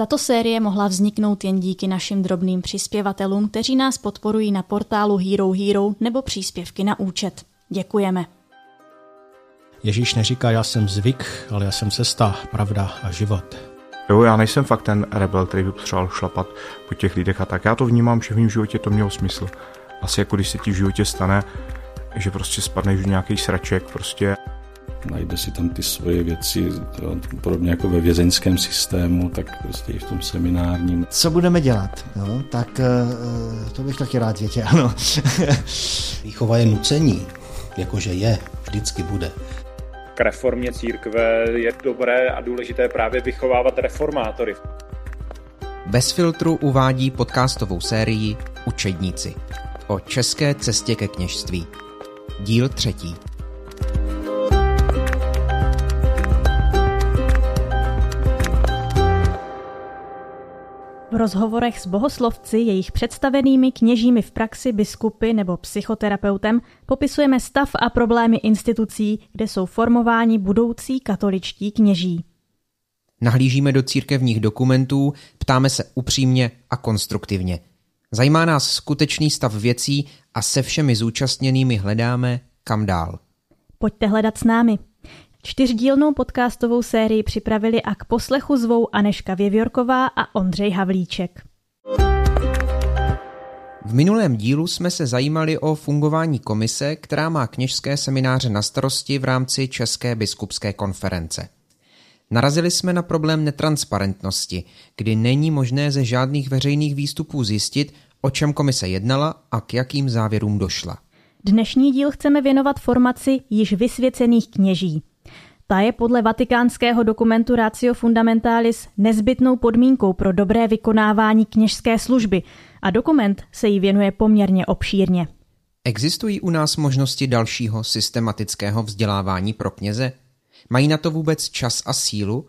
Tato série mohla vzniknout jen díky našim drobným přispěvatelům, kteří nás podporují na portálu Hero Hero nebo příspěvky na účet. Děkujeme. Ježíš neříká, já jsem zvyk, ale já jsem cesta, pravda a život. Jo, já nejsem fakt ten rebel, který by potřeboval šlapat po těch lidech a tak. Já to vnímám, že v mém životě to mělo smysl. Asi jako když se ti v životě stane, že prostě spadneš v nějaký sraček, prostě najde si tam ty svoje věci, podobně jako ve vězeňském systému, tak prostě i v tom seminárním. Co budeme dělat? No, tak eh, to bych taky rád věděl. No. Výchova je nucení, jakože je, vždycky bude. K reformě církve je dobré a důležité právě vychovávat reformátory. Bez filtru uvádí podcastovou sérii Učedníci o české cestě ke kněžství. Díl třetí. V rozhovorech s bohoslovci, jejich představenými kněžími v praxi, biskupy nebo psychoterapeutem popisujeme stav a problémy institucí, kde jsou formováni budoucí katoličtí kněží. Nahlížíme do církevních dokumentů, ptáme se upřímně a konstruktivně. Zajímá nás skutečný stav věcí a se všemi zúčastněnými hledáme, kam dál. Pojďte hledat s námi. Čtyřdílnou podcastovou sérii připravili a k poslechu zvou Aneška Věvjorková a Ondřej Havlíček. V minulém dílu jsme se zajímali o fungování komise, která má kněžské semináře na starosti v rámci České biskupské konference. Narazili jsme na problém netransparentnosti, kdy není možné ze žádných veřejných výstupů zjistit, o čem komise jednala a k jakým závěrům došla. Dnešní díl chceme věnovat formaci již vysvěcených kněží. Ta je podle vatikánského dokumentu Ratio Fundamentalis nezbytnou podmínkou pro dobré vykonávání kněžské služby a dokument se jí věnuje poměrně obšírně. Existují u nás možnosti dalšího systematického vzdělávání pro kněze? Mají na to vůbec čas a sílu?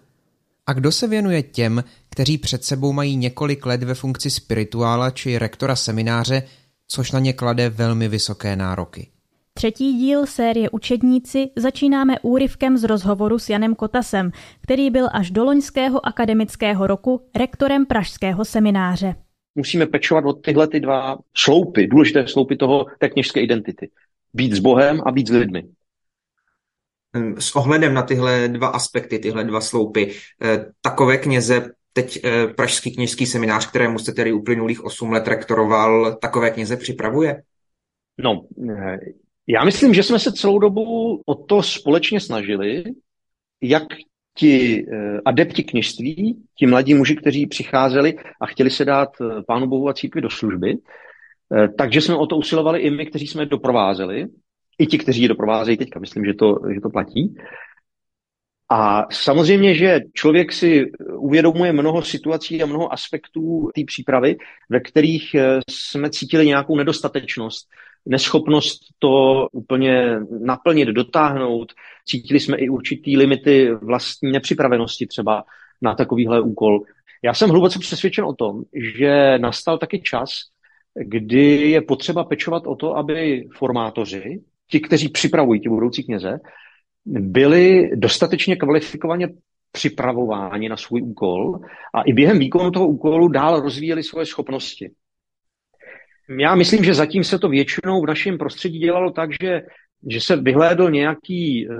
A kdo se věnuje těm, kteří před sebou mají několik let ve funkci spirituála či rektora semináře, což na ně klade velmi vysoké nároky? Třetí díl série Učedníci začínáme úryvkem z rozhovoru s Janem Kotasem, který byl až do loňského akademického roku rektorem Pražského semináře. Musíme pečovat od tyhle ty dva sloupy, důležité sloupy toho té kněžské identity. Být s Bohem a být s lidmi. S ohledem na tyhle dva aspekty, tyhle dva sloupy, eh, takové kněze teď eh, Pražský kněžský seminář, kterému jste tedy uplynulých 8 let rektoroval, takové kněze připravuje? No, eh, já myslím, že jsme se celou dobu o to společně snažili, jak ti eh, adepti kněžství, ti mladí muži, kteří přicházeli a chtěli se dát eh, Pánu Bohu a církvi do služby, eh, takže jsme o to usilovali i my, kteří jsme doprovázeli, i ti, kteří je doprovázejí teďka, myslím, že to, že to platí. A samozřejmě, že člověk si uvědomuje mnoho situací a mnoho aspektů té přípravy, ve kterých jsme cítili nějakou nedostatečnost neschopnost to úplně naplnit, dotáhnout. Cítili jsme i určitý limity vlastní nepřipravenosti třeba na takovýhle úkol. Já jsem hluboce přesvědčen o tom, že nastal taky čas, kdy je potřeba pečovat o to, aby formátoři, ti, kteří připravují ti budoucí kněze, byli dostatečně kvalifikovaně připravováni na svůj úkol a i během výkonu toho úkolu dál rozvíjeli svoje schopnosti. Já myslím, že zatím se to většinou v našem prostředí dělalo tak, že, že se vyhlédl nějaký uh,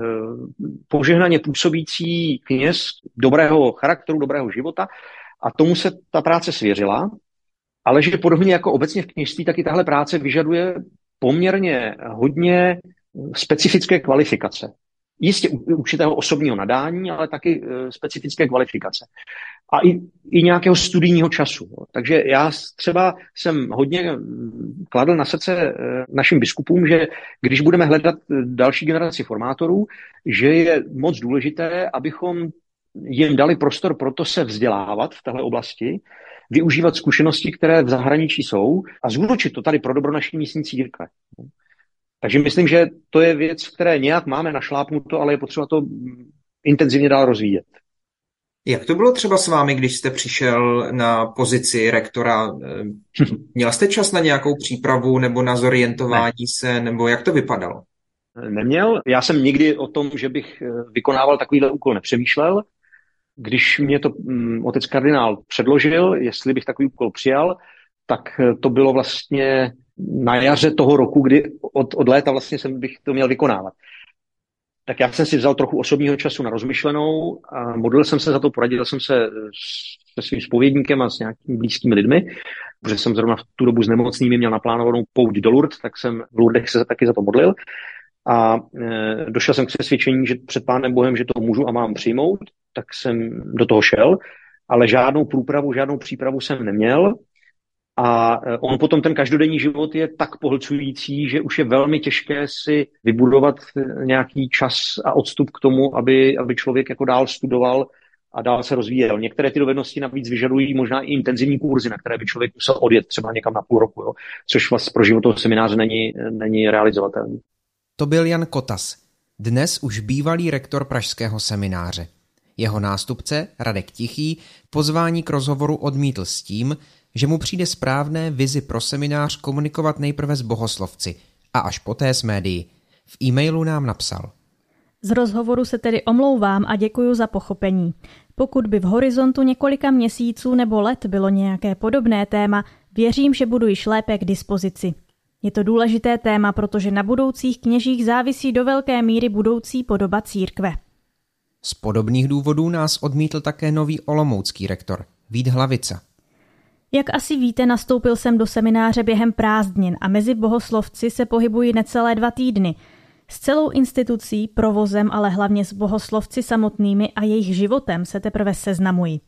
požehnaně působící kněz dobrého charakteru, dobrého života a tomu se ta práce svěřila, ale že podobně jako obecně v kněžství, tak i tahle práce vyžaduje poměrně hodně specifické kvalifikace jistě určitého osobního nadání, ale taky e, specifické kvalifikace. A i, i nějakého studijního času. Takže já třeba jsem hodně kladl na srdce e, našim biskupům, že když budeme hledat e, další generaci formátorů, že je moc důležité, abychom jim dali prostor pro to se vzdělávat v této oblasti, využívat zkušenosti, které v zahraničí jsou a zúročit to tady pro dobro naší místní církve. Takže myslím, že to je věc, které nějak máme našlápnuto, ale je potřeba to intenzivně dál rozvíjet. Jak to bylo třeba s vámi, když jste přišel na pozici rektora? Měl jste čas na nějakou přípravu nebo na zorientování ne. se, nebo jak to vypadalo? Neměl. Já jsem nikdy o tom, že bych vykonával takovýhle úkol nepřemýšlel. Když mě to mm, otec kardinál předložil, jestli bych takový úkol přijal, tak to bylo vlastně na jaře toho roku, kdy od, od léta vlastně jsem bych to měl vykonávat. Tak já jsem si vzal trochu osobního času na rozmyšlenou a modlil jsem se za to, poradil jsem se se svým spovědníkem a s nějakými blízkými lidmi, protože jsem zrovna v tu dobu s nemocnými měl naplánovanou pouť do Lourdes, tak jsem v Lourdech se taky za to modlil. A e, došel jsem k přesvědčení, že před Pánem Bohem, že to můžu a mám přijmout, tak jsem do toho šel, ale žádnou průpravu, žádnou přípravu jsem neměl. A e, on potom ten každodenní život je tak pohlcující, že už je velmi těžké si vybudovat nějaký čas a odstup k tomu, aby, aby člověk jako dál studoval a dál se rozvíjel. Některé ty dovednosti navíc vyžadují možná i intenzivní kurzy, na které by člověk musel odjet třeba někam na půl roku, jo? což vlastně pro život toho semináře není, není realizovatelný. To byl Jan Kotas, dnes už bývalý rektor Pražského semináře. Jeho nástupce, Radek Tichý, pozvání k rozhovoru odmítl s tím, že mu přijde správné vizi pro seminář komunikovat nejprve s bohoslovci a až poté s médií. V e-mailu nám napsal. Z rozhovoru se tedy omlouvám a děkuji za pochopení. Pokud by v horizontu několika měsíců nebo let bylo nějaké podobné téma, věřím, že budu již lépe k dispozici. Je to důležité téma, protože na budoucích kněžích závisí do velké míry budoucí podoba církve. Z podobných důvodů nás odmítl také nový olomoucký rektor, Vít Hlavica. Jak asi víte, nastoupil jsem do semináře během prázdnin a mezi bohoslovci se pohybuji necelé dva týdny. S celou institucí, provozem, ale hlavně s bohoslovci samotnými a jejich životem se teprve seznamuji.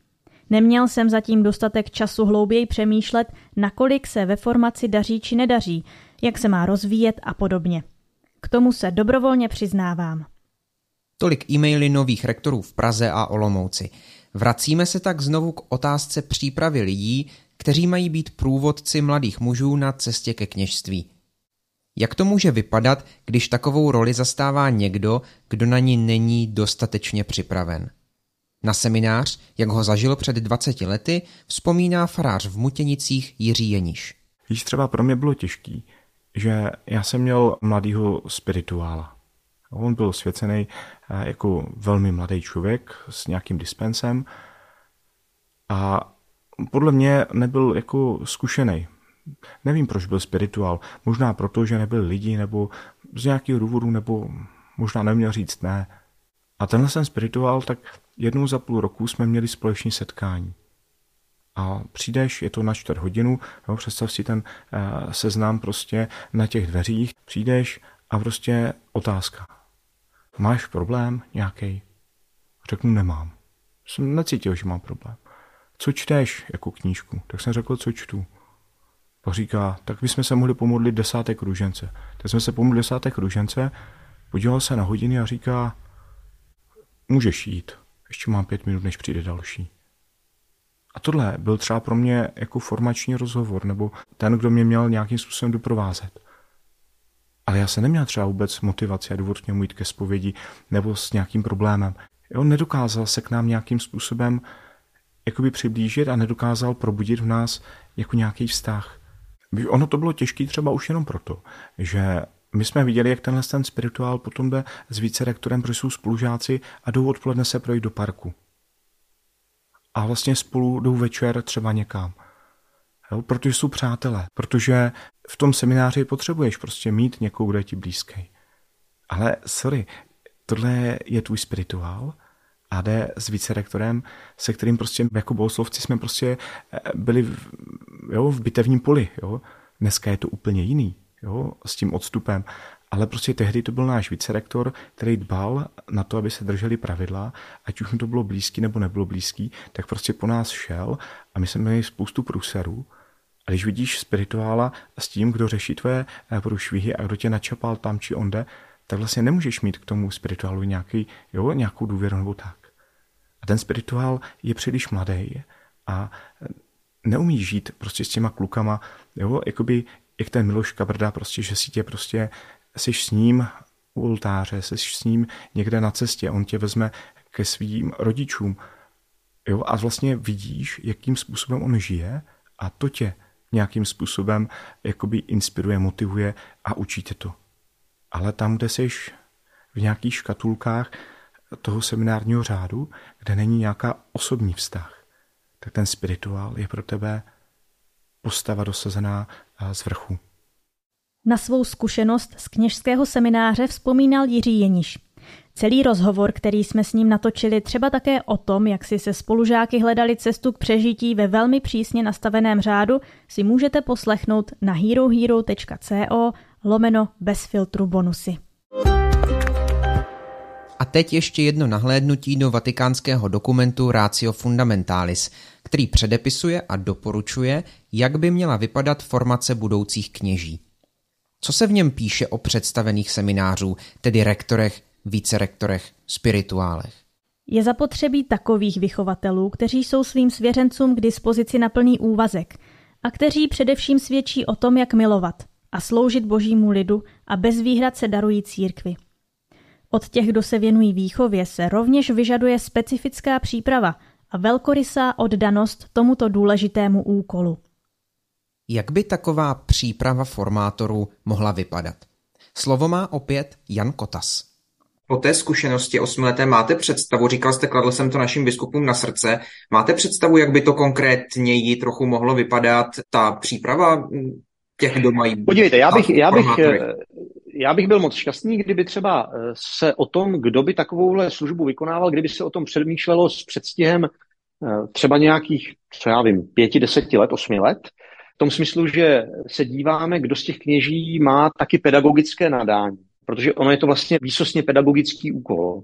Neměl jsem zatím dostatek času hlouběji přemýšlet, nakolik se ve formaci daří či nedaří, jak se má rozvíjet a podobně. K tomu se dobrovolně přiznávám. Tolik e-maily nových rektorů v Praze a Olomouci. Vracíme se tak znovu k otázce přípravy lidí, kteří mají být průvodci mladých mužů na cestě ke kněžství. Jak to může vypadat, když takovou roli zastává někdo, kdo na ní není dostatečně připraven? Na seminář, jak ho zažil před 20 lety, vzpomíná farář v Mutěnicích Jiří Jeniš. Víš, třeba pro mě bylo těžký, že já jsem měl mladýho spirituála. On byl svěcený eh, jako velmi mladý člověk s nějakým dispensem a podle mě nebyl jako zkušený. Nevím, proč byl spirituál. Možná proto, že nebyl lidi, nebo z nějakého důvodu, nebo možná neměl říct ne. A tenhle jsem spirituál, tak jednou za půl roku jsme měli společné setkání. A přijdeš, je to na čtvrt hodinu, jo, představ si ten uh, seznam prostě na těch dveřích, přijdeš a prostě otázka. Máš problém nějaký? Řeknu, nemám. Jsem necítil, že mám problém. Co čteš jako knížku? Tak jsem řekl, co čtu. Pak říká, tak bychom se mohli pomodlit desátek růžence. Tak jsme se pomodlili desátek růžence, podíval se na hodiny a říká, můžeš jít, ještě mám pět minut, než přijde další. A tohle byl třeba pro mě jako formační rozhovor, nebo ten, kdo mě měl nějakým způsobem doprovázet. Ale já se neměl třeba vůbec motivaci a důvod k němu jít ke zpovědi nebo s nějakým problémem. On nedokázal se k nám nějakým způsobem jakoby přiblížit a nedokázal probudit v nás jako nějaký vztah. Ono to bylo těžké třeba už jenom proto, že my jsme viděli, jak tenhle ten spirituál potom jde s více rektorem, protože jsou spolužáci a jdou odpoledne se projít do parku. A vlastně spolu jdou večer třeba někam. Jo, protože jsou přátelé. Protože v tom semináři potřebuješ prostě mít někoho, kdo je ti blízký. Ale sorry, tohle je tvůj spirituál a jde s vícerektorem, se kterým prostě jako bohoslovci jsme prostě eh, byli v, jo, v bitevním poli. Jo. Dneska je to úplně jiný jo, s tím odstupem. Ale prostě tehdy to byl náš vicerektor, který dbal na to, aby se drželi pravidla, ať už mu to bylo blízký nebo nebylo blízký, tak prostě po nás šel a my jsme měli spoustu průserů. A když vidíš spirituála s tím, kdo řeší tvoje eh, průšvihy a kdo tě načapal tam či onde, tak vlastně nemůžeš mít k tomu spirituálu nějaký, jo, nějakou důvěru nebo tak. A ten spirituál je příliš mladý a neumí žít prostě s těma klukama, jo, jakoby jak ten Miloš Kabrda, prostě, že si tě prostě, jsi s ním u oltáře, jsi s ním někde na cestě, on tě vezme ke svým rodičům, jo, a vlastně vidíš, jakým způsobem on žije a to tě nějakým způsobem jakoby inspiruje, motivuje a učíte to. Ale tam, kde jsi v nějakých škatulkách toho seminárního řádu, kde není nějaká osobní vztah, tak ten spirituál je pro tebe postava dosazená z vrchu. Na svou zkušenost z kněžského semináře vzpomínal Jiří Jeniš. Celý rozhovor, který jsme s ním natočili, třeba také o tom, jak si se spolužáky hledali cestu k přežití ve velmi přísně nastaveném řádu, si můžete poslechnout na herohero.co lomeno bez filtru bonusy. A teď ještě jedno nahlédnutí do vatikánského dokumentu Ratio Fundamentalis, který předepisuje a doporučuje, jak by měla vypadat formace budoucích kněží. Co se v něm píše o představených seminářů, tedy rektorech, vícerektorech, spirituálech? Je zapotřebí takových vychovatelů, kteří jsou svým svěřencům k dispozici na plný úvazek a kteří především svědčí o tom, jak milovat a sloužit božímu lidu a bez výhrad se darují církvi. Od těch, kdo se věnují výchově, se rovněž vyžaduje specifická příprava a velkorysá oddanost tomuto důležitému úkolu. Jak by taková příprava formátorů mohla vypadat? Slovo má opět Jan Kotas. Po té zkušenosti osmileté máte představu, říkal jste, kladl jsem to našim biskupům na srdce, máte představu, jak by to konkrétněji trochu mohlo vypadat, ta příprava těch, kdo mají... Podívejte, já bych, já bych, já bych byl moc šťastný, kdyby třeba se o tom, kdo by takovouhle službu vykonával, kdyby se o tom přemýšlelo s předstihem třeba nějakých, co já vím, pěti, deseti let, osmi let, v tom smyslu, že se díváme, kdo z těch kněží má taky pedagogické nadání, protože ono je to vlastně výsostně pedagogický úkol.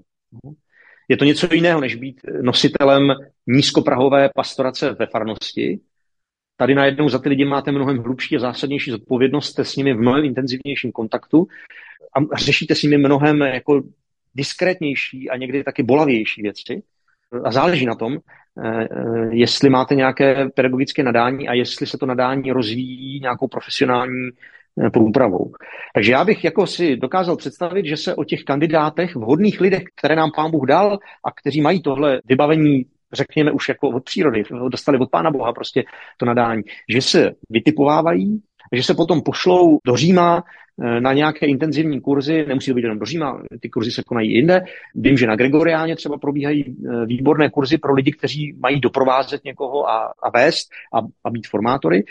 Je to něco jiného, než být nositelem nízkoprahové pastorace ve farnosti. Tady najednou za ty lidi máte mnohem hlubší a zásadnější zodpovědnost, jste s nimi v mnohem intenzivnějším kontaktu a řešíte s nimi mnohem jako diskrétnější a někdy taky bolavější věci. A záleží na tom, Eh, eh, jestli máte nějaké pedagogické nadání a jestli se to nadání rozvíjí nějakou profesionální eh, průpravou. Takže já bych jako si dokázal představit, že se o těch kandidátech, vhodných lidech, které nám pán Bůh dal a kteří mají tohle vybavení, řekněme už jako od přírody, dostali od pána Boha prostě to nadání, že se vytipovávají, že se potom pošlou do Říma Eh, na nějaké intenzivní kurzy, nemusí to být jenom do Říma, ty kurzy se konají jinde. Vím, že na Gregoriáně třeba probíhají eh, výborné kurzy pro lidi, kteří mají doprovázet někoho a, a vést a, a být formátory.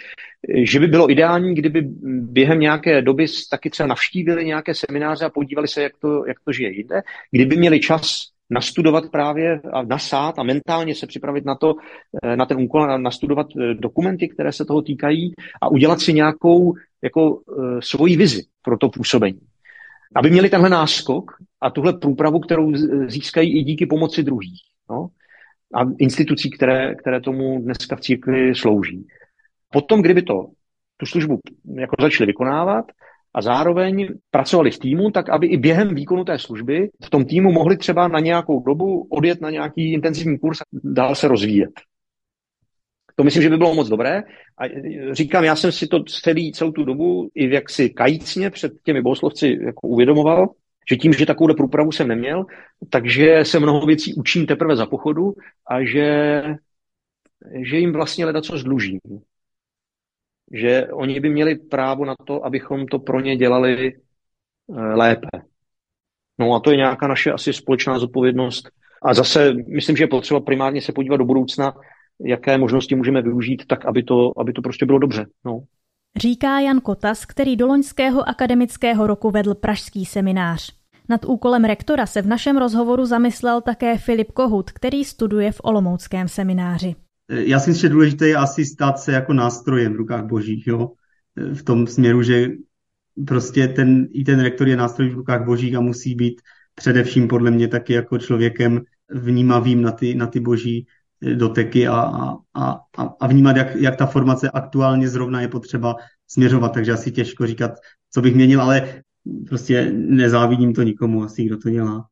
Eh, že by bylo ideální, kdyby během nějaké doby taky třeba navštívili nějaké semináře a podívali se, jak to, jak to žije jinde. Kdyby měli čas nastudovat právě a nasát a mentálně se připravit na to, na ten úkol, nastudovat dokumenty, které se toho týkají a udělat si nějakou jako uh, svoji vizi pro to působení. Aby měli tenhle náskok a tuhle průpravu, kterou získají i díky pomoci druhých. No? A institucí, které, které tomu dneska v církvi slouží. Potom, kdyby to tu službu jako začali vykonávat a zároveň pracovali v týmu, tak aby i během výkonu té služby v tom týmu mohli třeba na nějakou dobu odjet na nějaký intenzivní kurz a dál se rozvíjet. To myslím, že by bylo moc dobré. A říkám, já jsem si to celý, celou tu dobu i jaksi kajícně před těmi bohoslovci jako uvědomoval, že tím, že takovou průpravu jsem neměl, takže se mnoho věcí učím teprve za pochodu a že, že jim vlastně leda co zdlužím. Že oni by měli právo na to, abychom to pro ně dělali eh, lépe. No a to je nějaká naše asi společná zodpovědnost. A zase myslím, že je potřeba primárně se podívat do budoucna, jaké možnosti můžeme využít, tak aby to, aby to prostě bylo dobře. No. Říká Jan Kotas, který do loňského akademického roku vedl pražský seminář. Nad úkolem rektora se v našem rozhovoru zamyslel také Filip Kohut, který studuje v Olomouckém semináři. Já si myslím, že důležité je asi stát se jako nástrojem v rukách božích, jo? v tom směru, že prostě ten, i ten rektor je nástroj v rukách božích a musí být především podle mě taky jako člověkem vnímavým na ty, na ty boží doteky a, a, a, a vnímat, jak, jak ta formace aktuálně zrovna je potřeba směřovat. Takže asi těžko říkat, co bych měnil, ale prostě nezávidím to nikomu asi, kdo to dělá.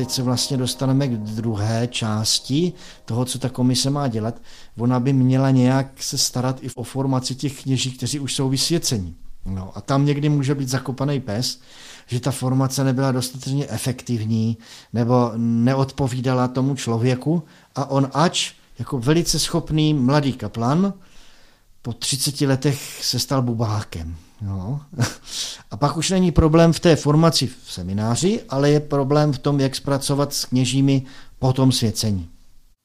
Teď se vlastně dostaneme k druhé části toho, co ta komise má dělat. Ona by měla nějak se starat i o formaci těch kněží, kteří už jsou vysvěcení. No, a tam někdy může být zakopaný pes, že ta formace nebyla dostatečně efektivní nebo neodpovídala tomu člověku a on ač jako velice schopný mladý kaplan, po 30 letech se stal bubákem. No. Pak už není problém v té formaci v semináři, ale je problém v tom, jak zpracovat s kněžími po tom svěcení.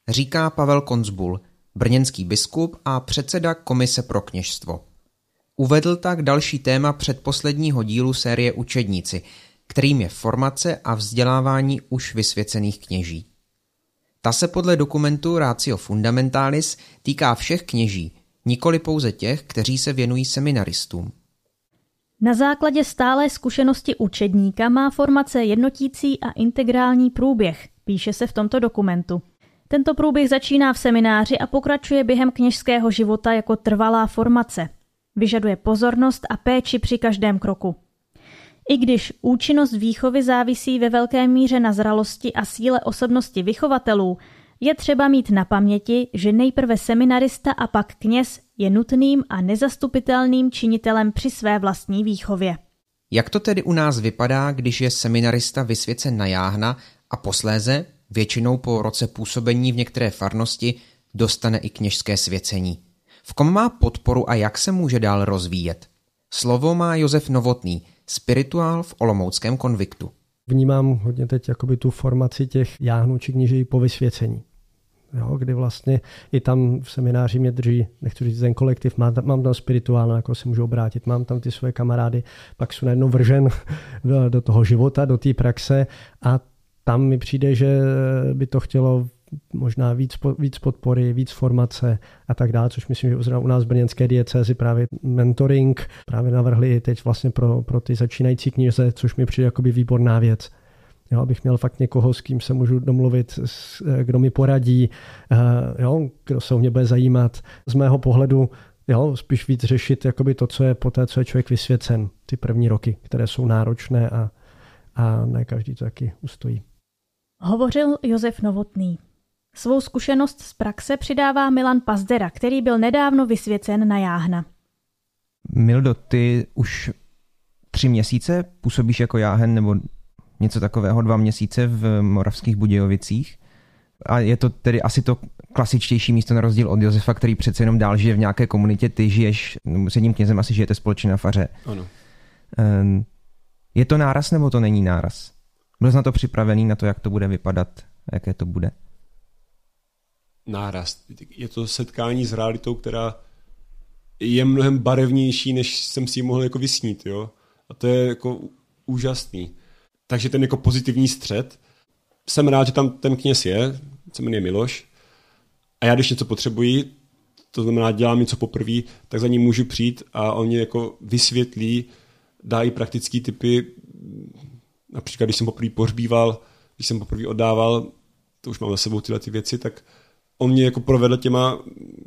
Říká Pavel Konzbul, brněnský biskup a předseda Komise pro kněžstvo. Uvedl tak další téma předposledního dílu série Učedníci, kterým je formace a vzdělávání už vysvěcených kněží. Ta se podle dokumentu Ratio Fundamentalis týká všech kněží, nikoli pouze těch, kteří se věnují seminaristům. Na základě stálé zkušenosti učedníka má formace jednotící a integrální průběh, píše se v tomto dokumentu. Tento průběh začíná v semináři a pokračuje během kněžského života jako trvalá formace. Vyžaduje pozornost a péči při každém kroku. I když účinnost výchovy závisí ve velké míře na zralosti a síle osobnosti vychovatelů, je třeba mít na paměti, že nejprve seminarista a pak kněz je nutným a nezastupitelným činitelem při své vlastní výchově. Jak to tedy u nás vypadá, když je seminarista vysvěcen na jáhna a posléze, většinou po roce působení v některé farnosti, dostane i kněžské svěcení? V kom má podporu a jak se může dál rozvíjet? Slovo má Josef Novotný, spirituál v Olomouckém konviktu. Vnímám hodně teď jakoby tu formaci těch jáhnů či kněží po vysvěcení. Jo, kdy vlastně i tam v semináři mě drží, nechci říct ten kolektiv, mám, mám tam spirituálně, jako se můžu obrátit, mám tam ty své kamarády, pak jsou najednou vržen do, do toho života, do té praxe a tam mi přijde, že by to chtělo možná víc, víc podpory, víc formace a tak dále, což myslím, že u nás v brněnské diecézi právě mentoring právě navrhli teď vlastně pro, pro ty začínající knize, což mi přijde jakoby výborná věc. Jo, abych měl fakt někoho, s kým se můžu domluvit, kdo mi poradí, eh, jo, kdo se o mě bude zajímat. Z mého pohledu jo, spíš víc řešit jakoby to, co je po té, co je člověk vysvěcen, ty první roky, které jsou náročné a, a ne každý to taky ustojí. Hovořil Josef Novotný. Svou zkušenost z praxe přidává Milan Pazdera, který byl nedávno vysvěcen na jáhna. Mildo, ty už tři měsíce působíš jako jáhen nebo něco takového, dva měsíce v Moravských Budějovicích. A je to tedy asi to klasičtější místo na rozdíl od Josefa, který přece jenom dál žije v nějaké komunitě. Ty žiješ, no, s jedním knězem asi žijete společně na faře. Ano. Ehm, je to náraz nebo to není náraz? Byl jsi na to připravený, na to, jak to bude vypadat, jaké to bude? Náraz. Je to setkání s realitou, která je mnohem barevnější, než jsem si ji mohl jako vysnít, jo. A to je jako úžasný. Takže ten jako pozitivní střed. Jsem rád, že tam ten kněz je, se jmenuje Miloš. A já když něco potřebuji, to znamená dělám něco poprvé, tak za ním můžu přijít a on mě jako vysvětlí, dá i praktické typy. Například, když jsem poprvé pohřbíval, když jsem poprvé oddával, to už mám za sebou tyhle ty věci, tak on mě jako provedl těma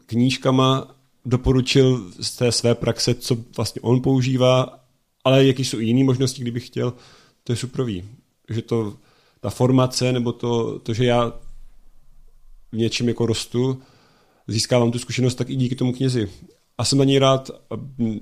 knížkama, doporučil z té své praxe, co vlastně on používá, ale jaký jsou jiné možnosti, kdybych chtěl, to je suprový. Že to, ta formace, nebo to, to, že já v něčem jako rostu, získávám tu zkušenost, tak i díky tomu knězi. A jsem na něj rád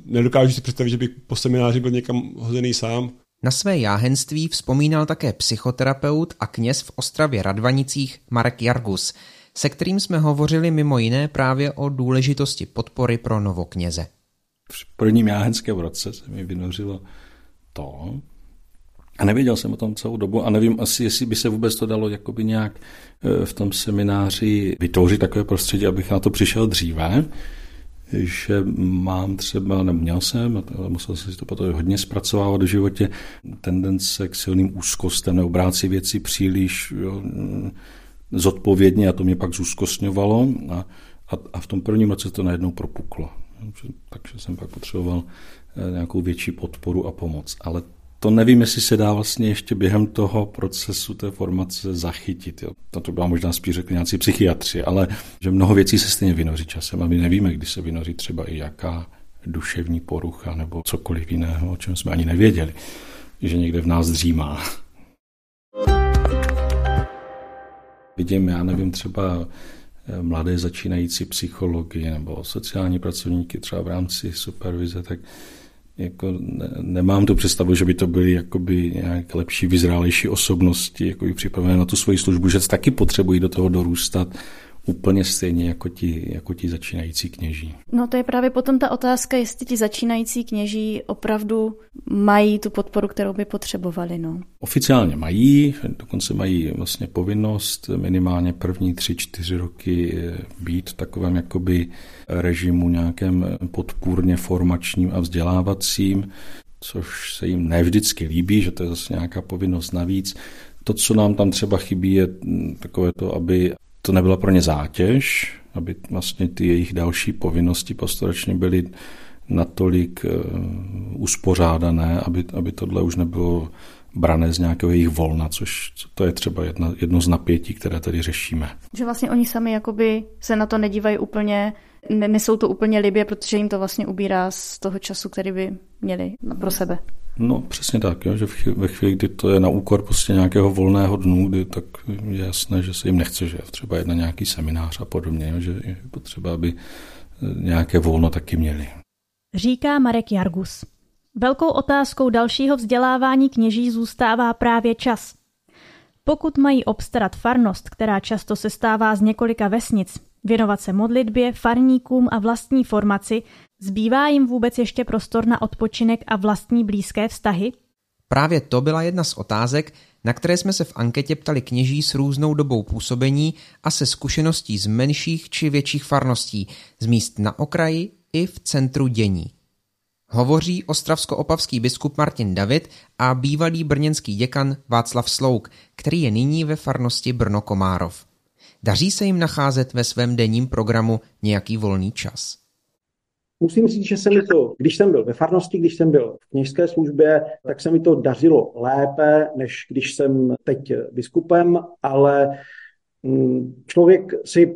nedokážu si představit, že bych po semináři byl někam hozený sám. Na své jáhenství vzpomínal také psychoterapeut a kněz v Ostravě Radvanicích Marek Jargus – se kterým jsme hovořili mimo jiné právě o důležitosti podpory pro novokněze. V prvním jáhenském roce se mi vynořilo to, a nevěděl jsem o tom celou dobu a nevím asi, jestli by se vůbec to dalo jakoby nějak e, v tom semináři vytvořit takové prostředí, abych na to přišel dříve, že mám třeba, nebo měl jsem, ale musel jsem si to potom hodně zpracovávat v životě, tendence k silným úzkostem, neobráci věci příliš jo, zodpovědně a to mě pak zúzkostňovalo a, a, a v tom prvním roce to najednou propuklo. Takže jsem pak potřeboval eh, nějakou větší podporu a pomoc. Ale to nevím, jestli se dá vlastně ještě během toho procesu té formace zachytit. Jo. To byla možná spíš řekli nějací psychiatři, ale že mnoho věcí se stejně vynoří časem a my nevíme, kdy se vynoří třeba i jaká duševní porucha nebo cokoliv jiného, o čem jsme ani nevěděli, že někde v nás dřímá. Vidím, já nevím, třeba eh, mladé začínající psychologi nebo sociální pracovníky třeba v rámci supervize, tak jako ne, nemám tu představu, že by to byly jakoby nějak lepší, vyzrálejší osobnosti, jako připravené na tu svoji službu, že taky potřebují do toho dorůstat, úplně stejně jako ti, jako ti začínající kněží. No to je právě potom ta otázka, jestli ti začínající kněží opravdu mají tu podporu, kterou by potřebovali. No. Oficiálně mají, dokonce mají vlastně povinnost minimálně první tři, čtyři roky být v takovém jakoby režimu nějakém podpůrně formačním a vzdělávacím, což se jim nevždycky líbí, že to je zase nějaká povinnost navíc. To, co nám tam třeba chybí, je takové to, aby to nebyla pro ně zátěž, aby vlastně ty jejich další povinnosti pastoračně byly natolik uh, uspořádané, aby, aby tohle už nebylo brané z nějakého jejich volna, což to je třeba jedna, jedno z napětí, které tady řešíme. Že vlastně oni sami jakoby se na to nedívají úplně, nesou to úplně libě, protože jim to vlastně ubírá z toho času, který by měli pro sebe. No přesně tak, jo, že ve chvíli, kdy to je na úkor prostě nějakého volného dnu, kdy, tak je jasné, že se jim nechce, že třeba jedna nějaký seminář a podobně, jo, že je potřeba, aby nějaké volno taky měli. Říká Marek Jargus. Velkou otázkou dalšího vzdělávání kněží zůstává právě čas. Pokud mají obstarat farnost, která často se stává z několika vesnic, věnovat se modlitbě, farníkům a vlastní formaci, zbývá jim vůbec ještě prostor na odpočinek a vlastní blízké vztahy? Právě to byla jedna z otázek, na které jsme se v anketě ptali kněží s různou dobou působení a se zkušeností z menších či větších farností, z míst na okraji i v centru dění. Hovoří ostravsko-opavský biskup Martin David a bývalý brněnský děkan Václav Slouk, který je nyní ve farnosti Brno Komárov. Daří se jim nacházet ve svém denním programu nějaký volný čas? Musím říct, že se mi to, když jsem byl ve farnosti, když jsem byl v kněžské službě, tak se mi to dařilo lépe, než když jsem teď biskupem, ale mm, člověk si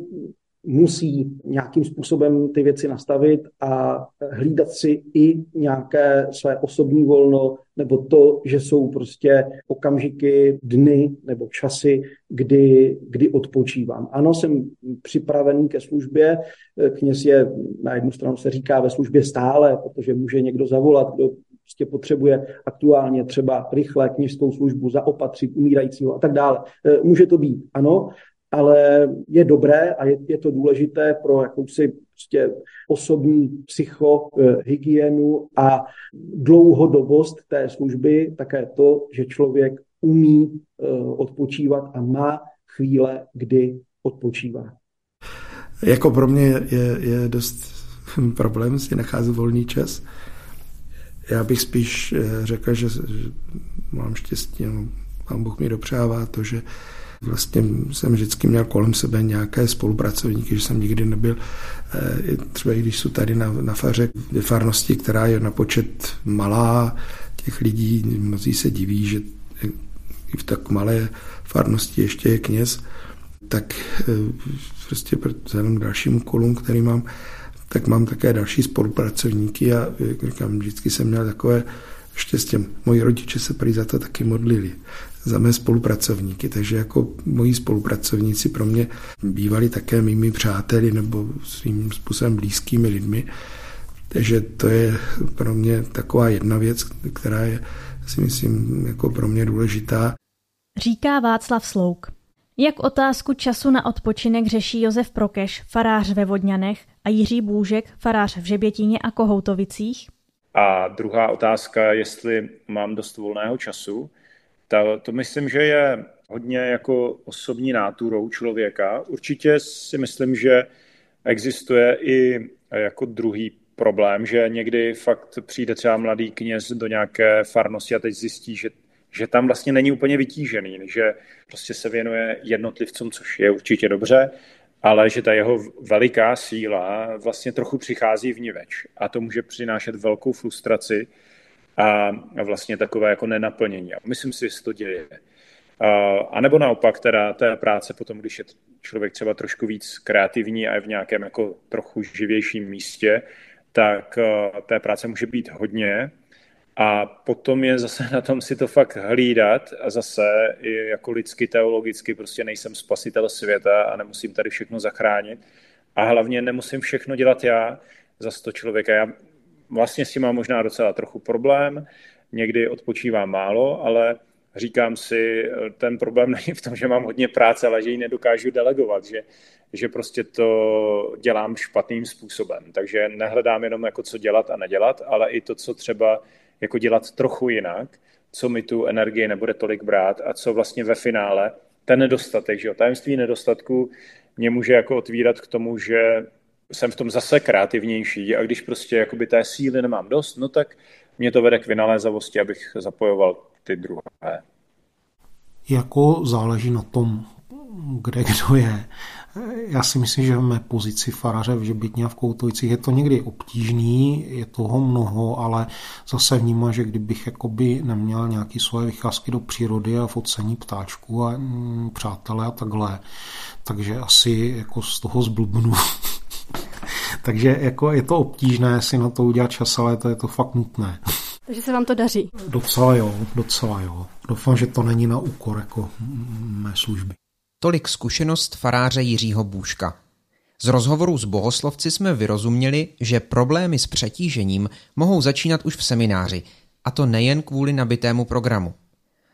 musí nějakým způsobem ty věci nastavit a hlídat si i nějaké své osobní volno, nebo to, že jsou prostě okamžiky, dny nebo časy, kdy, kdy odpočívám. Ano, jsem připravený ke službě, kněz je na jednu stranu se říká ve službě stále, protože může někdo zavolat, kdo prostě potřebuje aktuálně třeba rychle kněžskou službu zaopatřit umírajícího a tak dále. Může to být, ano, ale je dobré a je, je to důležité pro jakousi prostě osobní psychohygienu a dlouhodobost té služby, také to, že člověk umí uh, odpočívat a má chvíle, kdy odpočívá. Jako pro mě je, je dost problém si nacházet volný čas. Já bych spíš eh, řekl, že, mám štěstí, pán Bůh mi dopřává to, že Vlastně jsem vždycky měl kolem sebe nějaké spolupracovníky, že jsem nikdy nebyl, eh, třeba i když jsou tady na, na faře ve farnosti, která je na počet malá, těch lidí, mnozí se diví, že i v tak malé farnosti ještě je kněz, tak eh, prostě vzhledem k dalším úkolům, který mám, tak mám také další spolupracovníky a jak říkám, vždycky jsem měl takové štěstí. Moji rodiče se prý za to taky modlili za mé spolupracovníky, takže jako moji spolupracovníci pro mě bývali také mými přáteli nebo svým způsobem blízkými lidmi. Takže to je pro mě taková jedna věc, která je si myslím jako pro mě důležitá. Říká Václav Slouk. Jak otázku času na odpočinek řeší Josef Prokeš, farář ve Vodňanech a Jiří Bůžek, farář v Žebětíně a Kohoutovicích? A druhá otázka, jestli mám dost volného času. Ta, to myslím, že je hodně jako osobní náturou člověka. Určitě si myslím, že existuje i jako druhý problém, že někdy fakt přijde třeba mladý kněz do nějaké farnosti a teď zjistí, že, že tam vlastně není úplně vytížený, že prostě se věnuje jednotlivcům, což je určitě dobře, ale že ta jeho veliká síla vlastně trochu přichází vniveč a to může přinášet velkou frustraci a vlastně takové jako nenaplnění. A myslím si, že se to děje. A nebo naopak teda té práce potom, když je člověk třeba trošku víc kreativní a je v nějakém jako trochu živějším místě, tak té práce může být hodně a potom je zase na tom si to fakt hlídat a zase jako lidsky, teologicky prostě nejsem spasitel světa a nemusím tady všechno zachránit. A hlavně nemusím všechno dělat já za sto člověka. Já vlastně s tím mám možná docela trochu problém, někdy odpočívám málo, ale říkám si, ten problém není v tom, že mám hodně práce, ale že ji nedokážu delegovat, že, že prostě to dělám špatným způsobem. Takže nehledám jenom jako co dělat a nedělat, ale i to, co třeba jako dělat trochu jinak, co mi tu energii nebude tolik brát a co vlastně ve finále ten nedostatek, že jo, tajemství nedostatku mě může jako otvírat k tomu, že jsem v tom zase kreativnější a když prostě jakoby té síly nemám dost, no tak mě to vede k vynalézavosti, abych zapojoval ty druhé. Jako záleží na tom, kde kdo je. Já si myslím, že v mé pozici faraře v Žebitně a v Koutojcích je to někdy obtížný, je toho mnoho, ale zase vnímám, že kdybych jakoby neměl nějaký svoje vycházky do přírody a focení ptáčku a mm, přátelé a takhle, takže asi jako z toho zblbnu. takže jako je to obtížné si na to udělat čas, ale to je to fakt nutné. Takže se vám to daří? Docela jo, docela jo. Doufám, že to není na úkor jako mé služby. Tolik zkušenost faráře Jiřího Bůška. Z rozhovoru s bohoslovci jsme vyrozuměli, že problémy s přetížením mohou začínat už v semináři, a to nejen kvůli nabitému programu.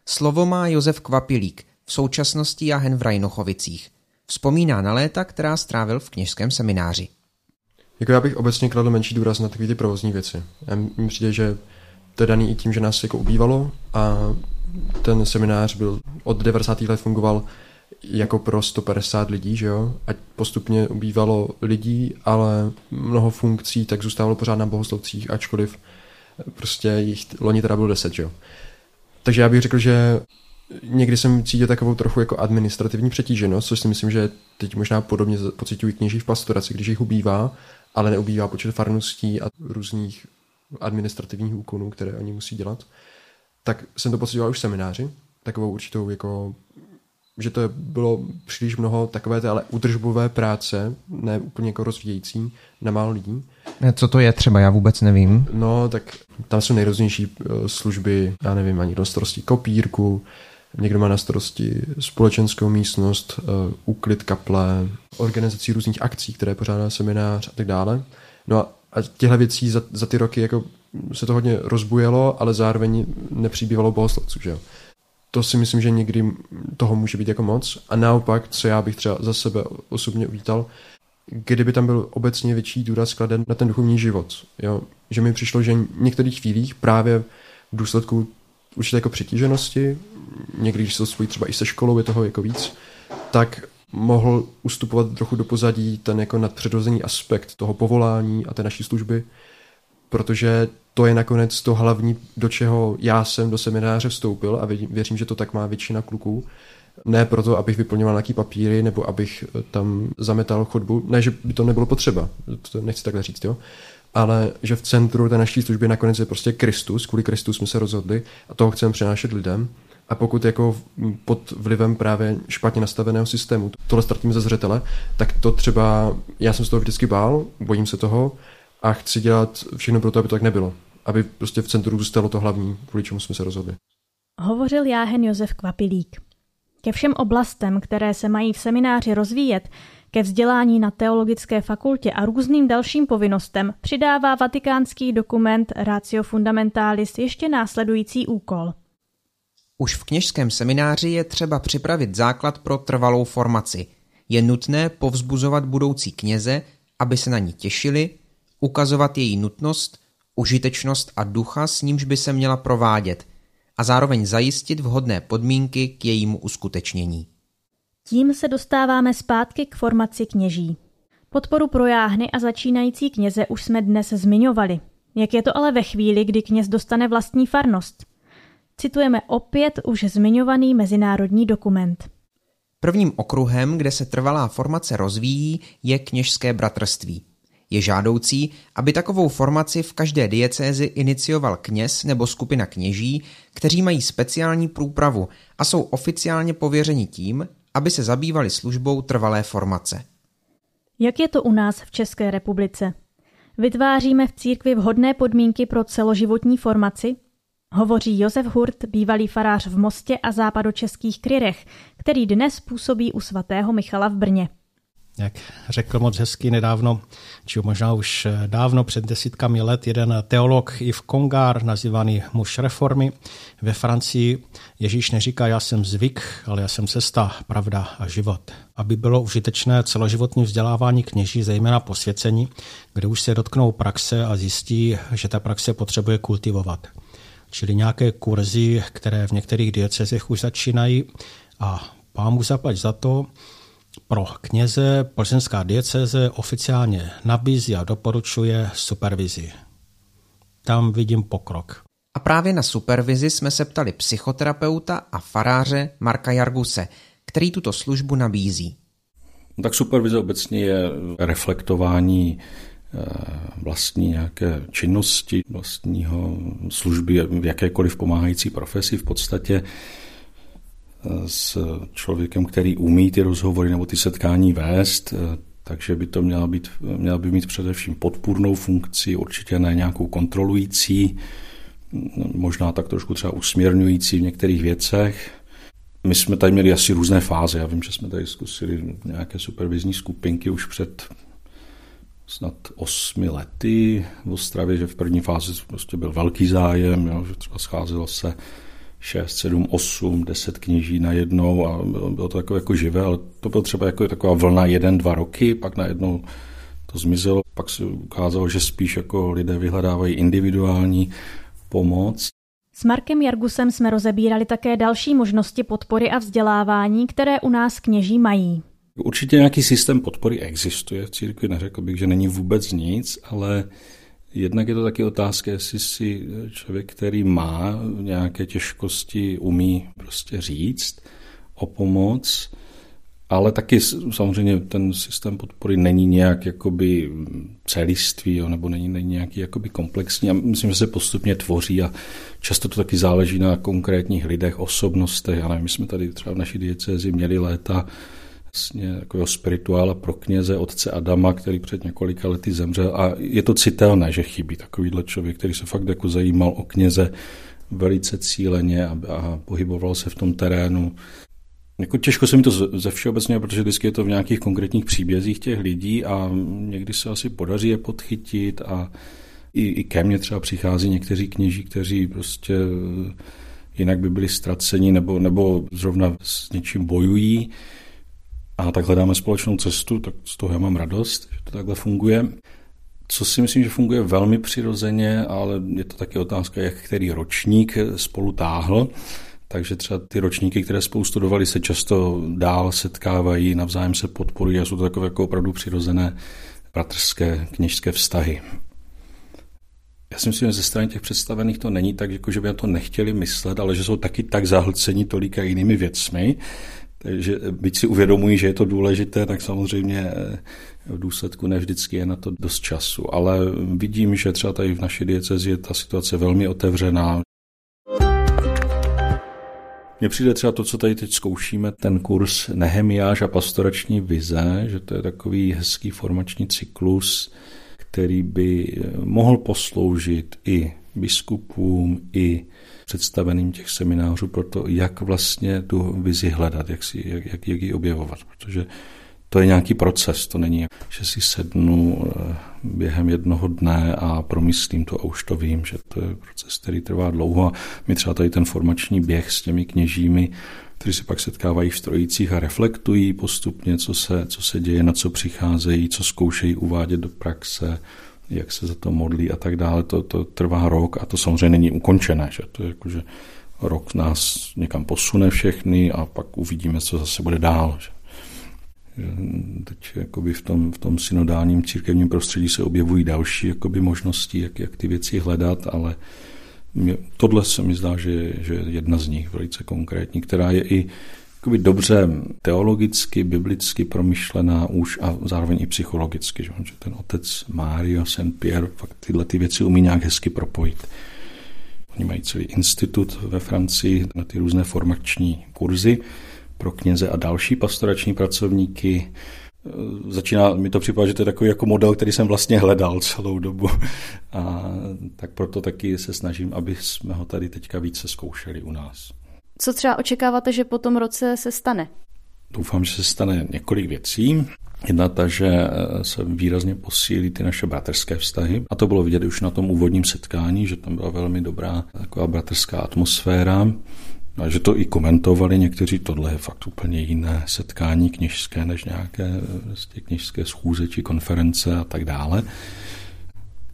Slovo má Josef Kvapilík, v současnosti jahen v Rajnochovicích. Vzpomíná na léta, která strávil v kněžském semináři. Jako já bych obecně kladl menší důraz na takové ty provozní věci. Já mi přijde, že to je daný i tím, že nás jako ubývalo a ten seminář byl od 90. let fungoval jako pro 150 lidí, že jo? Ať postupně ubývalo lidí, ale mnoho funkcí tak zůstávalo pořád na bohoslovcích, ačkoliv prostě jich loni teda bylo 10, že jo? Takže já bych řekl, že někdy jsem cítil takovou trochu jako administrativní přetíženost, což si myslím, že teď možná podobně pocitují kněží v pastoraci, když jich ubývá, ale neubývá počet farností a různých administrativních úkonů, které oni musí dělat. Tak jsem to pocitoval už v semináři, takovou určitou jako že to bylo příliš mnoho takové té ale udržbové práce, ne úplně jako rozvíjející na málo lidí. Co to je třeba, já vůbec nevím. No, tak tam jsou nejrůznější eh, služby, já nevím, ani na starosti kopírku, někdo má na starosti společenskou místnost, eh, úklid kaple, organizací různých akcí, které pořádá seminář a tak dále. No a, a těchto věcí za, za ty roky jako se to hodně rozbujelo, ale zároveň nepřibývalo bohoslovců, že jo to si myslím, že někdy toho může být jako moc. A naopak, co já bych třeba za sebe osobně uvítal, kdyby tam byl obecně větší důraz skladen na ten duchovní život. Jo? Že mi přišlo, že v některých chvílích právě v důsledku určité jako přetíženosti, někdy, když se spojí třeba i se školou, je toho jako víc, tak mohl ustupovat trochu do pozadí ten jako nadpřirozený aspekt toho povolání a té naší služby, protože to je nakonec to hlavní, do čeho já jsem do semináře vstoupil a věřím, že to tak má většina kluků. Ne proto, abych vyplňoval nějaký papíry nebo abych eh, tam zametal chodbu. Ne, že by to nebylo potřeba, to nechci takhle říct, jo. Ale že v centru té naší služby nakonec je prostě Kristus, kvůli Kristu jsme se rozhodli a toho chceme přenášet lidem. A pokud jako pod vlivem právě špatně nastaveného systému tohle ztratíme ze zřetele, tak to třeba, já jsem z toho vždycky bál, bojím se toho a chci dělat všechno pro to, aby to tak nebylo aby prostě v centru zůstalo to hlavní, kvůli čemu jsme se rozhodli. Hovořil Jáhen Josef Kvapilík. Ke všem oblastem, které se mají v semináři rozvíjet, ke vzdělání na teologické fakultě a různým dalším povinnostem přidává vatikánský dokument Ratio Fundamentalis ještě následující úkol. Už v kněžském semináři je třeba připravit základ pro trvalou formaci. Je nutné povzbuzovat budoucí kněze, aby se na ní těšili, ukazovat její nutnost užitečnost a ducha, s nímž by se měla provádět a zároveň zajistit vhodné podmínky k jejímu uskutečnění. Tím se dostáváme zpátky k formaci kněží. Podporu pro jáhny a začínající kněze už jsme dnes zmiňovali. Jak je to ale ve chvíli, kdy kněz dostane vlastní farnost? Citujeme opět už zmiňovaný mezinárodní dokument. Prvním okruhem, kde se trvalá formace rozvíjí, je kněžské bratrství. Je žádoucí, aby takovou formaci v každé diecézi inicioval kněz nebo skupina kněží, kteří mají speciální průpravu a jsou oficiálně pověřeni tím, aby se zabývali službou trvalé formace. Jak je to u nás v České republice? Vytváříme v církvi vhodné podmínky pro celoživotní formaci? Hovoří Josef Hurt, bývalý farář v Mostě a západočeských Kryrech, který dnes působí u svatého Michala v Brně. Jak řekl moc hezky nedávno, či možná už dávno před desítkami let, jeden teolog Yves Congar, nazývaný muž reformy ve Francii, Ježíš neříká, já jsem zvyk, ale já jsem cesta, pravda a život. Aby bylo užitečné celoživotní vzdělávání kněží, zejména posvěcení, kde už se dotknou praxe a zjistí, že ta praxe potřebuje kultivovat. Čili nějaké kurzy, které v některých diecezech už začínají a pámu zaplať za to, pro kněze plzeňská dieceze oficiálně nabízí a doporučuje supervizi. Tam vidím pokrok. A právě na supervizi jsme se ptali psychoterapeuta a faráře Marka Jarguse, který tuto službu nabízí. Tak supervize obecně je reflektování eh, vlastní nějaké činnosti, vlastního služby v jakékoliv pomáhající profesi v podstatě s člověkem, který umí ty rozhovory nebo ty setkání vést, eh, takže by to měla, být, měla by mít především podpůrnou funkci, určitě ne nějakou kontrolující, možná tak trošku třeba usměrňující v některých věcech. My jsme tady měli asi různé fáze. Já vím, že jsme tady zkusili nějaké supervizní skupinky už před snad osmi lety v Ostravě, že v první fázi prostě byl velký zájem, jo, že třeba scházelo se 6, 7, 8, 10 kněží najednou a bylo, bylo to takové jako živé, ale to bylo třeba jako taková vlna jeden, dva roky, pak najednou to zmizelo, pak se ukázalo, že spíš jako lidé vyhledávají individuální pomoc. S Markem Jargusem jsme rozebírali také další možnosti podpory a vzdělávání, které u nás kněží mají. Určitě nějaký systém podpory existuje v církvi, neřekl bych, že není vůbec nic, ale Jednak je to taky otázka, jestli si člověk, který má nějaké těžkosti, umí prostě říct o pomoc, ale taky samozřejmě ten systém podpory není nějak jakoby celistvý, jo, nebo není, není nějaký jakoby komplexní a myslím, že se postupně tvoří a často to taky záleží na konkrétních lidech, osobnostech. Ale my jsme tady třeba v naší diecezi měli léta vlastně takového spirituála pro kněze otce Adama, který před několika lety zemřel a je to citelné, že chybí takovýhle člověk, který se fakt jako zajímal o kněze velice cíleně a, a pohyboval se v tom terénu. Jako těžko se mi to ze všeobecně, protože vždycky je to v nějakých konkrétních příbězích těch lidí a někdy se asi podaří je podchytit a i, i ke mně třeba přichází někteří kněží, kteří prostě jinak by byli ztraceni nebo, nebo zrovna s něčím bojují a tak hledáme společnou cestu, tak z toho já mám radost, že to takhle funguje. Co si myslím, že funguje velmi přirozeně, ale je to taky otázka, jak který ročník spolu táhl. Takže třeba ty ročníky, které spolu studovali, se často dál setkávají, navzájem se podporují a jsou to takové jako opravdu přirozené bratrské kněžské vztahy. Já si myslím, že ze strany těch představených to není tak, jako že by na to nechtěli myslet, ale že jsou taky tak zahlceni tolika jinými věcmi, takže byť si uvědomují, že je to důležité, tak samozřejmě eh, v důsledku ne vždycky je na to dost času. Ale vidím, že třeba tady v naší diecezi je ta situace velmi otevřená. Mně přijde třeba to, co tady teď zkoušíme, ten kurz Nehemiáž a pastorační vize, že to je takový hezký formační cyklus, který by eh, mohl posloužit i biskupům, i představeným těch seminářů pro to, jak vlastně tu vizi hledat, jak, si, jak, jak, jak ji objevovat, protože to je nějaký proces, to není, že si sednu eh, během jednoho dne a promyslím to a už to vím, že to je proces, který trvá dlouho a my třeba tady ten formační běh s těmi kněžími, kteří se pak setkávají v strojicích a reflektují postupně, co se, co se děje, na co přicházejí, co zkoušejí uvádět do praxe, jak se za to modlí a tak dále, to, to trvá rok a to samozřejmě není ukončené, že to je jako, že rok nás někam posune všechny a pak uvidíme, co zase bude dál. Že. Teď jakoby v tom, v tom synodálním církevním prostředí se objevují další jakoby možnosti, jak, jak ty věci hledat, ale mě, tohle se mi zdá, že, že je jedna z nich velice konkrétní, která je i jakoby dobře teologicky, biblicky promyšlená už a zároveň i psychologicky, že, že ten otec Mario Saint Pierre fakt tyhle ty věci umí nějak hezky propojit. Oni mají celý institut ve Francii na ty různé formační kurzy pro kněze a další pastorační pracovníky. Začíná mi to připadat, že to je takový jako model, který jsem vlastně hledal celou dobu. A tak proto taky se snažím, aby jsme ho tady teďka více zkoušeli u nás. Co třeba očekáváte, že po tom roce se stane? Doufám, že se stane několik věcí. Jedna ta, že eh, se výrazně posílí ty naše bratrské vztahy. A to bylo vidět už na tom úvodním setkání, že tam byla velmi dobrá taková bratrská atmosféra. A že to i komentovali někteří, tohle je fakt úplně jiné setkání kněžské než nějaké vlastně kněžské schůze či konference a tak dále.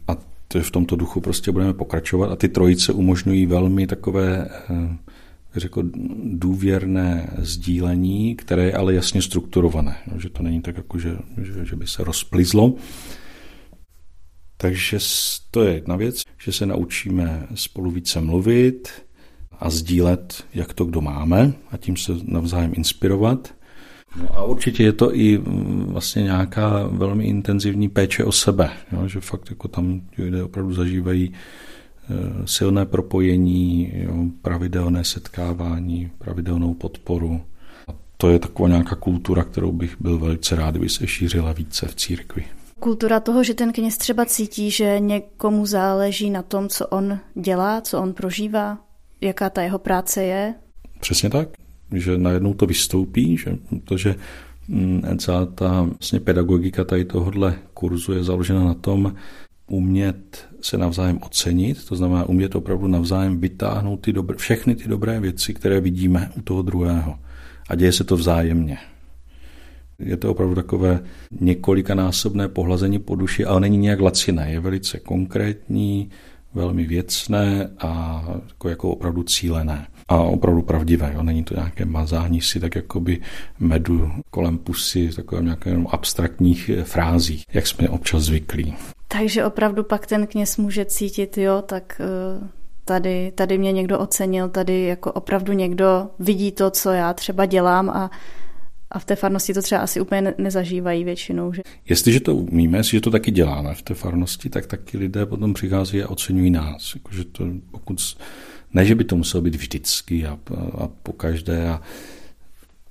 A to v tomto duchu prostě budeme pokračovat a ty trojice umožňují velmi takové eh, řekl, důvěrné sdílení, které je ale jasně strukturované. No, že to není tak, jako že, že, že by se rozplizlo. Takže to je jedna věc, že se naučíme spolu více mluvit a sdílet, jak to kdo máme a tím se navzájem inspirovat. No a určitě je to i mm, vlastně nějaká velmi intenzivní péče o sebe, jo, že fakt jako tam lidé opravdu zažívají silné propojení, jo, pravidelné setkávání, pravidelnou podporu. A to je taková nějaká kultura, kterou bych byl velice rád, kdyby se šířila více v církvi. Kultura toho, že ten kněz třeba cítí, že někomu záleží na tom, co on dělá, co on prožívá, jaká ta jeho práce je. Přesně tak, že najednou to vystoupí, že, protože mm, celá ta vlastně pedagogika tady tohohle kurzu je založena na tom, umět se navzájem ocenit, to znamená umět opravdu navzájem vytáhnout ty dobré, všechny ty dobré věci, které vidíme u toho druhého. A děje se to vzájemně. Je to opravdu takové několikanásobné pohlazení po duši, ale není nějak laciné. Je velice konkrétní, velmi věcné a jako, jako opravdu cílené. A opravdu pravdivé. Jo? Není to nějaké mazání si tak jakoby medu kolem pusy, takové nějaké abstraktních frází, jak jsme občas zvyklí. Takže opravdu pak ten kněz může cítit, jo, tak eh, tady, tady mě někdo ocenil, tady jako opravdu někdo vidí to, co já třeba dělám a, a v té farnosti to třeba asi úplně nezažívají většinou. Že? Jestliže to umíme, jestliže to taky děláme v té farnosti, tak taky lidé potom přichází a oceňují nás. Jakože to, pokud, ne, že by to muselo být vždycky a, a, a po každé a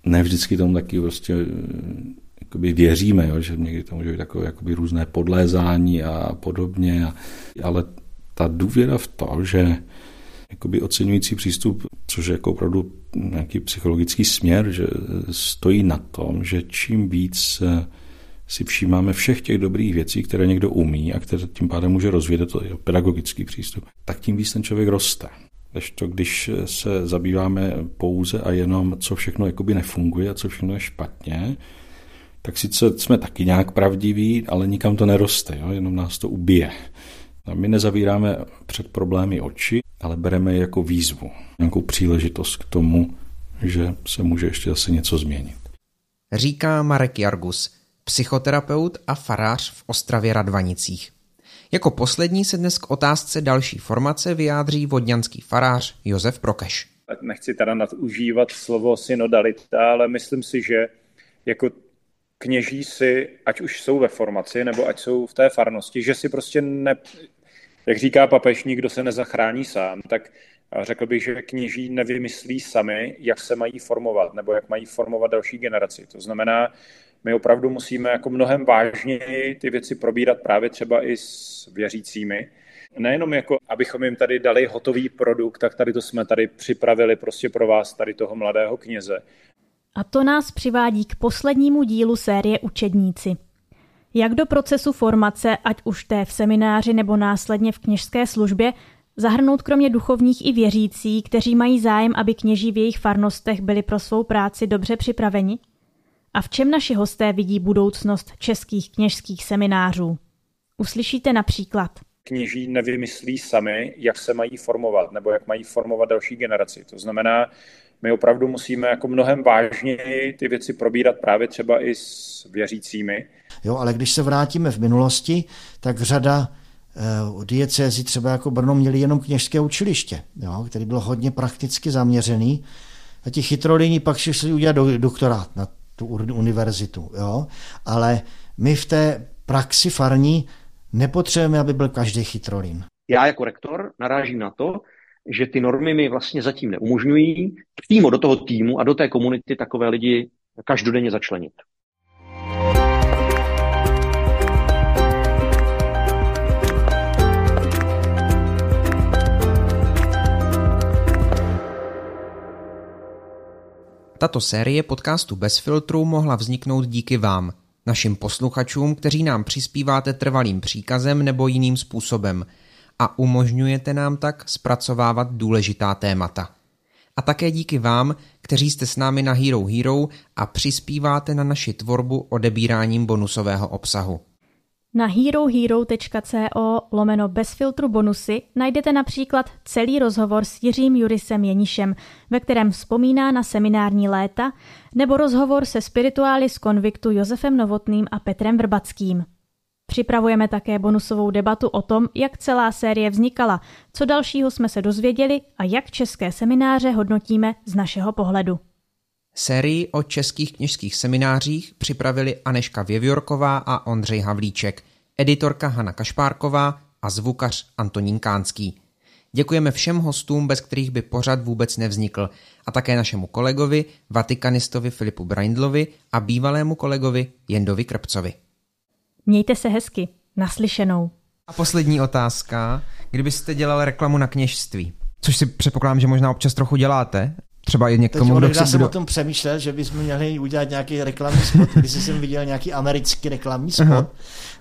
ne vždycky tomu taky prostě jakoby věříme, jo, že někdy to může být takové jakoby různé podlézání a podobně, a, ale ta důvěra v to, že jakoby oceňující přístup, což je jako opravdu nějaký psychologický směr, že stojí na tom, že čím víc si všímáme všech těch dobrých věcí, které někdo umí a které tím pádem může rozvíjet, to je pedagogický přístup, tak tím víc ten člověk roste. Když to, když se zabýváme pouze a jenom, co všechno jakoby nefunguje a co všechno je špatně, tak sice jsme taky nějak pravdiví, ale nikam to neroste, jo? jenom nás to ubije. A my nezavíráme před problémy oči, ale bereme je jako výzvu, nějakou příležitost k tomu, že se může ještě zase něco změnit. Říká Marek Jargus, psychoterapeut a farář v Ostravě Radvanicích. Jako poslední se dnes k otázce další formace vyjádří vodňanský farář Josef Prokeš. Nechci teda nadužívat slovo synodalita, ale myslím si, že jako kněží si, ať už jsou ve formaci, nebo ať jsou v té farnosti, že si prostě ne, jak říká papež, nikdo se nezachrání sám, tak řekl bych, že kněží nevymyslí sami, jak se mají formovat, nebo jak mají formovat další generaci. To znamená, my opravdu musíme jako mnohem vážněji ty věci probírat právě třeba i s věřícími, nejenom jako, abychom jim tady dali hotový produkt, tak tady to jsme tady připravili prostě pro vás, tady toho mladého kněze, a to nás přivádí k poslednímu dílu série Učedníci. Jak do procesu formace, ať už té v semináři nebo následně v kněžské službě, zahrnout kromě duchovních i věřící, kteří mají zájem, aby kněží v jejich farnostech byli pro svou práci dobře připraveni? A v čem naši hosté vidí budoucnost českých kněžských seminářů? Uslyšíte například. Kněží nevymyslí sami, jak se mají formovat, nebo jak mají formovat další generaci. To znamená, my opravdu musíme jako mnohem vážněji ty věci probírat právě třeba i s věřícími. Jo, ale když se vrátíme v minulosti, tak řada uh, diecézy třeba jako Brno měli jenom kněžské učiliště, jo, který byl hodně prakticky zaměřený a ti chytrolíni pak šli udělat do, doktorát na tu univerzitu. Jo? Ale my v té praxi farní nepotřebujeme, aby byl každý chytrolín. Já jako rektor narážím na to, že ty normy mi vlastně zatím neumožňují přímo do toho týmu a do té komunity takové lidi každodenně začlenit. Tato série podcastu Bez filtru mohla vzniknout díky vám. našim posluchačům, kteří nám přispíváte trvalým příkazem nebo jiným způsobem a umožňujete nám tak zpracovávat důležitá témata. A také díky vám, kteří jste s námi na Hero Hero a přispíváte na naši tvorbu odebíráním bonusového obsahu. Na herohero.co lomeno bez filtru bonusy najdete například celý rozhovor s Jiřím Jurisem Jenišem, ve kterém vzpomíná na seminární léta, nebo rozhovor se spirituály z konviktu Josefem Novotným a Petrem Vrbackým. Připravujeme také bonusovou debatu o tom, jak celá série vznikala, co dalšího jsme se dozvěděli a jak české semináře hodnotíme z našeho pohledu. Sérii o českých kněžských seminářích připravili Aneška Věvjorková a Ondřej Havlíček, editorka Hana Kašpárková a zvukař Antonín Kánský. Děkujeme všem hostům, bez kterých by pořad vůbec nevznikl, a také našemu kolegovi, vatikanistovi Filipu Braindlovi a bývalému kolegovi Jendovi Krpcovi. Mějte se hezky. Naslyšenou. A poslední otázka. Kdybyste dělal reklamu na kněžství, což si předpokládám, že možná občas trochu děláte, třeba i někomu, kdo si jsem bude... o tom přemýšlel, že bychom měli udělat nějaký reklamní spot, když jsem viděl nějaký americký reklamní spot Aha.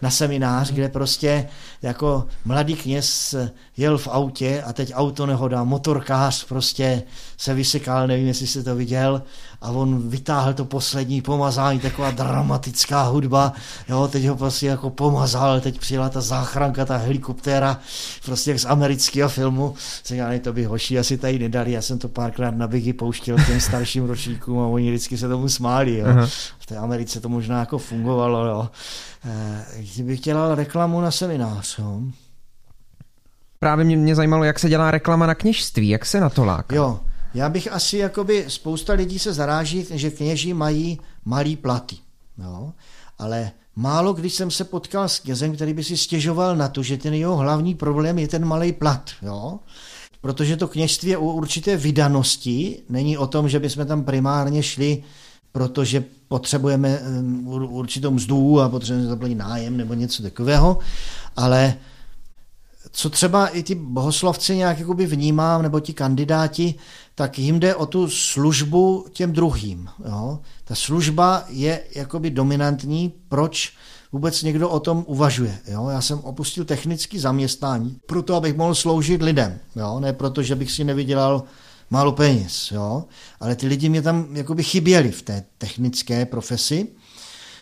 na seminář, kde prostě jako mladý kněz jel v autě a teď auto nehoda, motorkář prostě se vysekal, nevím, jestli jste to viděl, a on vytáhl to poslední pomazání, taková dramatická hudba, jo, teď ho prostě jako pomazal, teď přijela ta záchranka, ta helikoptéra, prostě jak z amerického filmu, se říká, to by hoši asi tady nedali, já jsem to párkrát na Biggie pouštěl těm starším ročníkům a oni vždycky se tomu smáli, jo. Aha. V té Americe to možná jako fungovalo, jo. Eh, Kdybych dělal reklamu na seminář, jo. Právě mě, mě zajímalo, jak se dělá reklama na kněžství, jak se na to láká. Jo, já bych asi, jakoby, spousta lidí se zaráží, že kněži mají malý platy, jo. Ale málo když jsem se potkal s knězem, který by si stěžoval na to, že ten jeho hlavní problém je ten malý plat, jo. Protože to kněžství je o určité vydanosti, není o tom, že bychom tam primárně šli, protože potřebujeme ur- určitou mzdu a potřebujeme zaplatit nájem nebo něco takového, ale co třeba i ty bohoslovci nějak jakoby vnímám, nebo ti kandidáti, tak jim jde o tu službu těm druhým. Jo? Ta služba je jakoby dominantní, proč vůbec někdo o tom uvažuje. Jo? Já jsem opustil technické zaměstnání, proto abych mohl sloužit lidem, jo? ne proto, že bych si nevydělal málo peněz, jo? ale ty lidi mě tam jakoby chyběli v té technické profesi.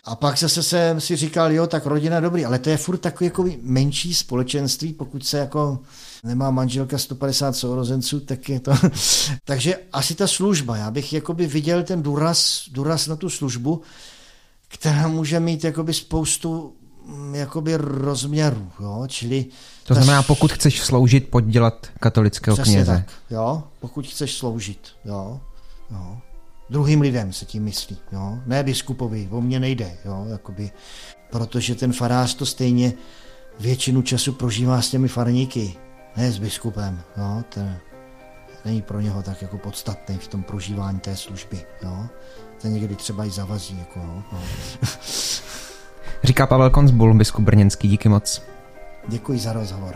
A pak zase jsem si říkal, jo, tak rodina dobrý, ale to je furt takový jako menší společenství, pokud se jako nemá manželka 150 sourozenců, tak je to... Takže asi ta služba, já bych jakoby viděl ten důraz, důraz na tu službu, která může mít jakoby spoustu mm, jakoby rozměrů, jo, čili... To znamená, pokud chceš sloužit, pojď dělat katolického Přesně kněze. tak, jo, pokud chceš sloužit, jo, jo. Druhým lidem se tím myslí, jo, ne biskupovi, o mě nejde, jo, jakoby, protože ten farář to stejně většinu času prožívá s těmi farníky, ne s biskupem, jo, ten není pro něho tak jako podstatný v tom prožívání té služby, jo. Ten někdy třeba i zavazí, jako, jo, no. Říká Pavel Konzbul, biskup Brněnský, díky moc. Děkuji za rozhovor.